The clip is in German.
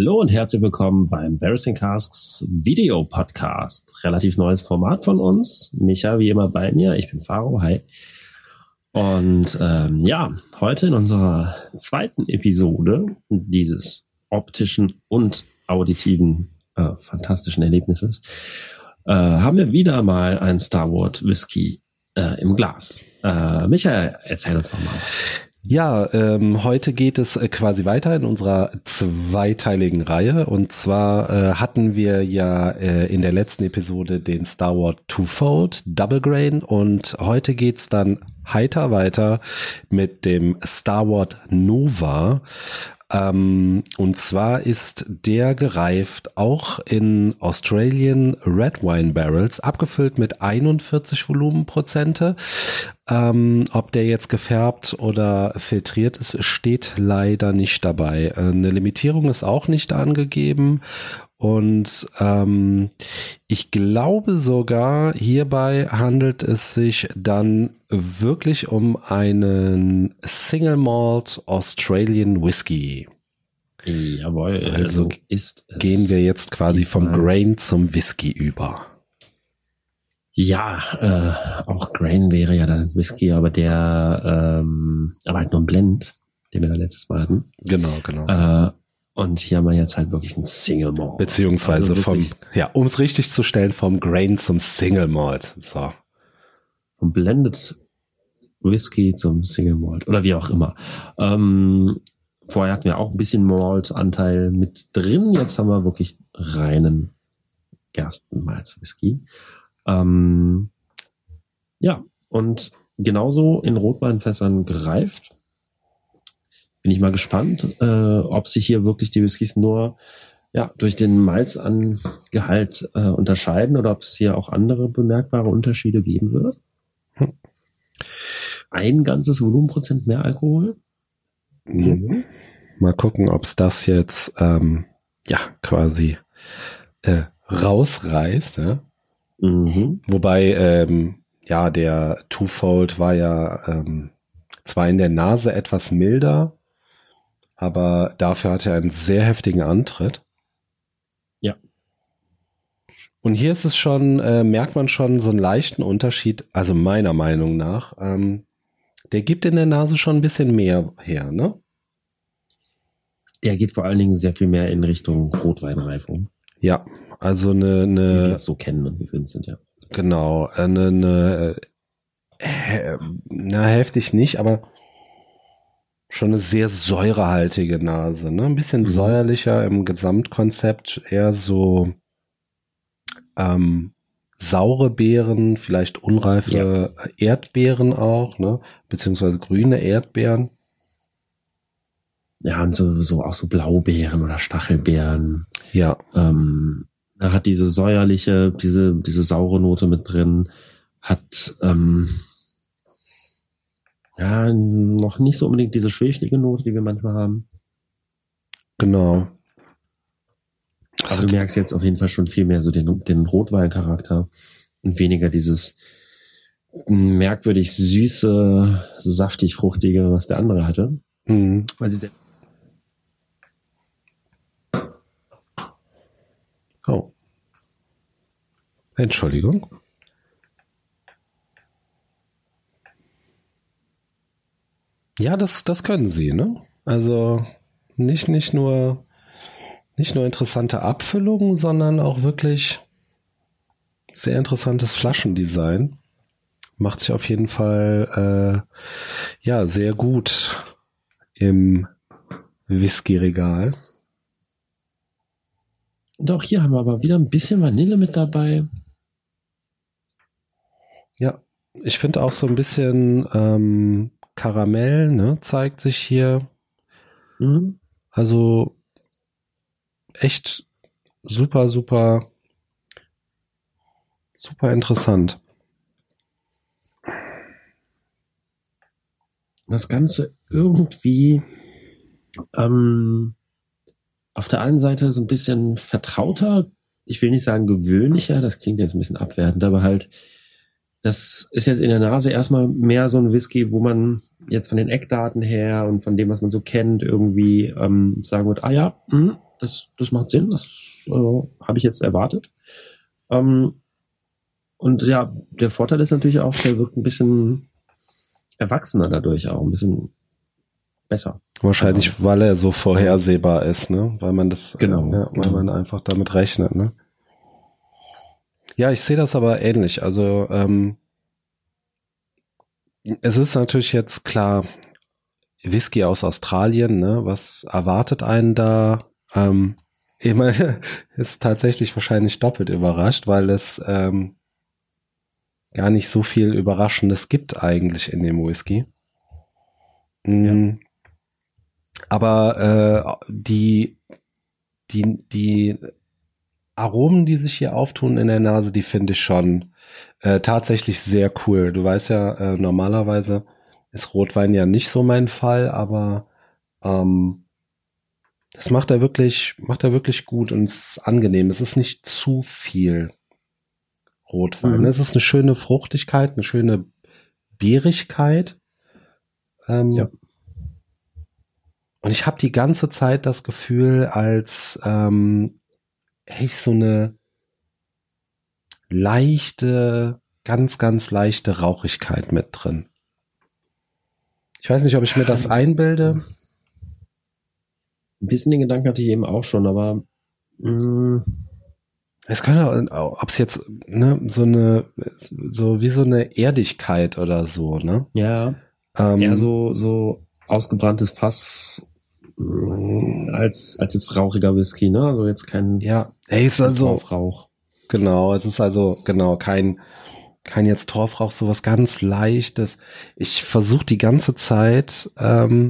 Hallo und herzlich willkommen beim Embarrassing Casks Video Podcast. Relativ neues Format von uns. Micha, wie immer bei mir. Ich bin Faro. Hi. Und ähm, ja, heute in unserer zweiten Episode dieses optischen und auditiven äh, fantastischen Erlebnisses äh, haben wir wieder mal ein Star Wars Whisky äh, im Glas. Äh, Micha, erzähl uns doch mal. Ja, ähm, heute geht es äh, quasi weiter in unserer zweiteiligen Reihe. Und zwar äh, hatten wir ja äh, in der letzten Episode den Star Wars Twofold Double Grain und heute geht's dann heiter weiter mit dem Star Wars Nova. Ähm, und zwar ist der gereift auch in Australian Red Wine Barrels, abgefüllt mit 41 Volumenprozente. Ähm, ob der jetzt gefärbt oder filtriert ist, steht leider nicht dabei. Äh, eine Limitierung ist auch nicht angegeben. Und ähm, ich glaube sogar, hierbei handelt es sich dann wirklich um einen Single Malt Australian Whisky. Jawohl, also ist gehen wir jetzt quasi vom Grain zum Whisky über. Ja, äh, auch Grain wäre ja dann Whisky, aber der, ähm, aber halt nur ein Blend, den wir da letztes Mal hatten. Genau, genau. Äh, und hier haben wir jetzt halt wirklich ein Single Malt. Beziehungsweise also vom, ja, um es richtig zu stellen, vom Grain zum Single Malt. So. Vom Blended Whisky zum Single Malt oder wie auch immer. Ähm, vorher hatten wir auch ein bisschen Malt-Anteil mit drin. Jetzt haben wir wirklich reinen Gerstenmalz-Whisky. Ähm, ja, und genauso in Rotweinfässern gereift bin ich mal gespannt, äh, ob sich hier wirklich die Whiskys nur ja, durch den Malzangehalt äh, unterscheiden oder ob es hier auch andere bemerkbare Unterschiede geben wird. Hm. Ein ganzes Volumenprozent mehr Alkohol. Mhm. Mal gucken, ob es das jetzt ähm, ja quasi äh, rausreißt. Ja? Mhm. Wobei ähm, ja der Twofold war ja ähm, zwar in der Nase etwas milder, aber dafür hat er einen sehr heftigen Antritt. Ja. Und hier ist es schon, äh, merkt man schon so einen leichten Unterschied, also meiner Meinung nach. Ähm, der gibt in der Nase schon ein bisschen mehr her, ne? Der geht vor allen Dingen sehr viel mehr in Richtung Rotweinreifung. Ja, also eine, eine Wie wir das so kennen und gewöhnt sind, ja. Genau, eine, eine äh, na heftig nicht, aber schon eine sehr säurehaltige Nase, ne? Ein bisschen mhm. säuerlicher im Gesamtkonzept, eher so ähm, saure Beeren, vielleicht unreife ja. Erdbeeren auch, ne? Beziehungsweise grüne Erdbeeren. Ja, und so, so auch so Blaubeeren oder Stachelbeeren. Ja. Ähm, er hat diese säuerliche, diese, diese saure Note mit drin, hat ähm, ja, noch nicht so unbedingt diese schweflige Note, die wir manchmal haben. Genau. Aber also du merkst jetzt auf jeden Fall schon viel mehr so den, den Rotweincharakter und weniger dieses merkwürdig süße, saftig fruchtige, was der andere hatte. Mhm. Weil sie oh. Entschuldigung. Ja, das, das können sie, ne? Also nicht, nicht nur, nicht nur interessante Abfüllungen, sondern auch wirklich sehr interessantes Flaschendesign. Macht sich auf jeden Fall, äh, ja, sehr gut im Whisky-Regal. Und auch hier haben wir aber wieder ein bisschen Vanille mit dabei. Ja, ich finde auch so ein bisschen ähm, Karamell, ne, zeigt sich hier. Mhm. Also echt super, super, super interessant. Das Ganze irgendwie ähm, auf der einen Seite so ein bisschen vertrauter, ich will nicht sagen gewöhnlicher, das klingt jetzt ein bisschen abwertend, aber halt das ist jetzt in der Nase erstmal mehr so ein Whisky, wo man jetzt von den Eckdaten her und von dem, was man so kennt, irgendwie ähm, sagen wird, ah ja, mh, das, das macht Sinn, das äh, habe ich jetzt erwartet. Ähm, und ja, der Vorteil ist natürlich auch, der wirkt ein bisschen erwachsener dadurch auch, ein bisschen besser. Wahrscheinlich, also, weil er so vorhersehbar ist, ne? Weil man das, genau, äh, ja, weil genau. man einfach damit rechnet, ne? Ja, ich sehe das aber ähnlich. Also ähm, es ist natürlich jetzt klar, Whisky aus Australien, ne? Was erwartet einen da? Ähm, ich meine, ist tatsächlich wahrscheinlich doppelt überrascht, weil es ähm, gar nicht so viel Überraschendes gibt eigentlich in dem Whisky. Mhm. Aber äh, die, die, die Aromen, die sich hier auftun in der Nase, die finde ich schon äh, tatsächlich sehr cool. Du weißt ja, äh, normalerweise ist Rotwein ja nicht so mein Fall, aber ähm, das macht er wirklich, macht er wirklich gut und es ist angenehm. Es ist nicht zu viel Rotwein. Mhm. Es ist eine schöne Fruchtigkeit, eine schöne Beerigkeit. Ähm, ja. Und ich habe die ganze Zeit das Gefühl, als ähm, ich so eine leichte, ganz, ganz leichte Rauchigkeit mit drin. Ich weiß nicht, ob ich mir das einbilde. Ein bisschen den Gedanken hatte ich eben auch schon, aber mh, mm, es könnte, ob es jetzt ne, so eine, so wie so eine Erdigkeit oder so, ne? Ja. Ähm, eher so so ausgebranntes Fass mm, als als jetzt rauchiger Whisky, ne? Also jetzt kein ja, ey, ist also Rauch. Genau, es ist also genau kein kein jetzt Torfrauch, sowas ganz leichtes. Ich versuche die ganze Zeit ähm,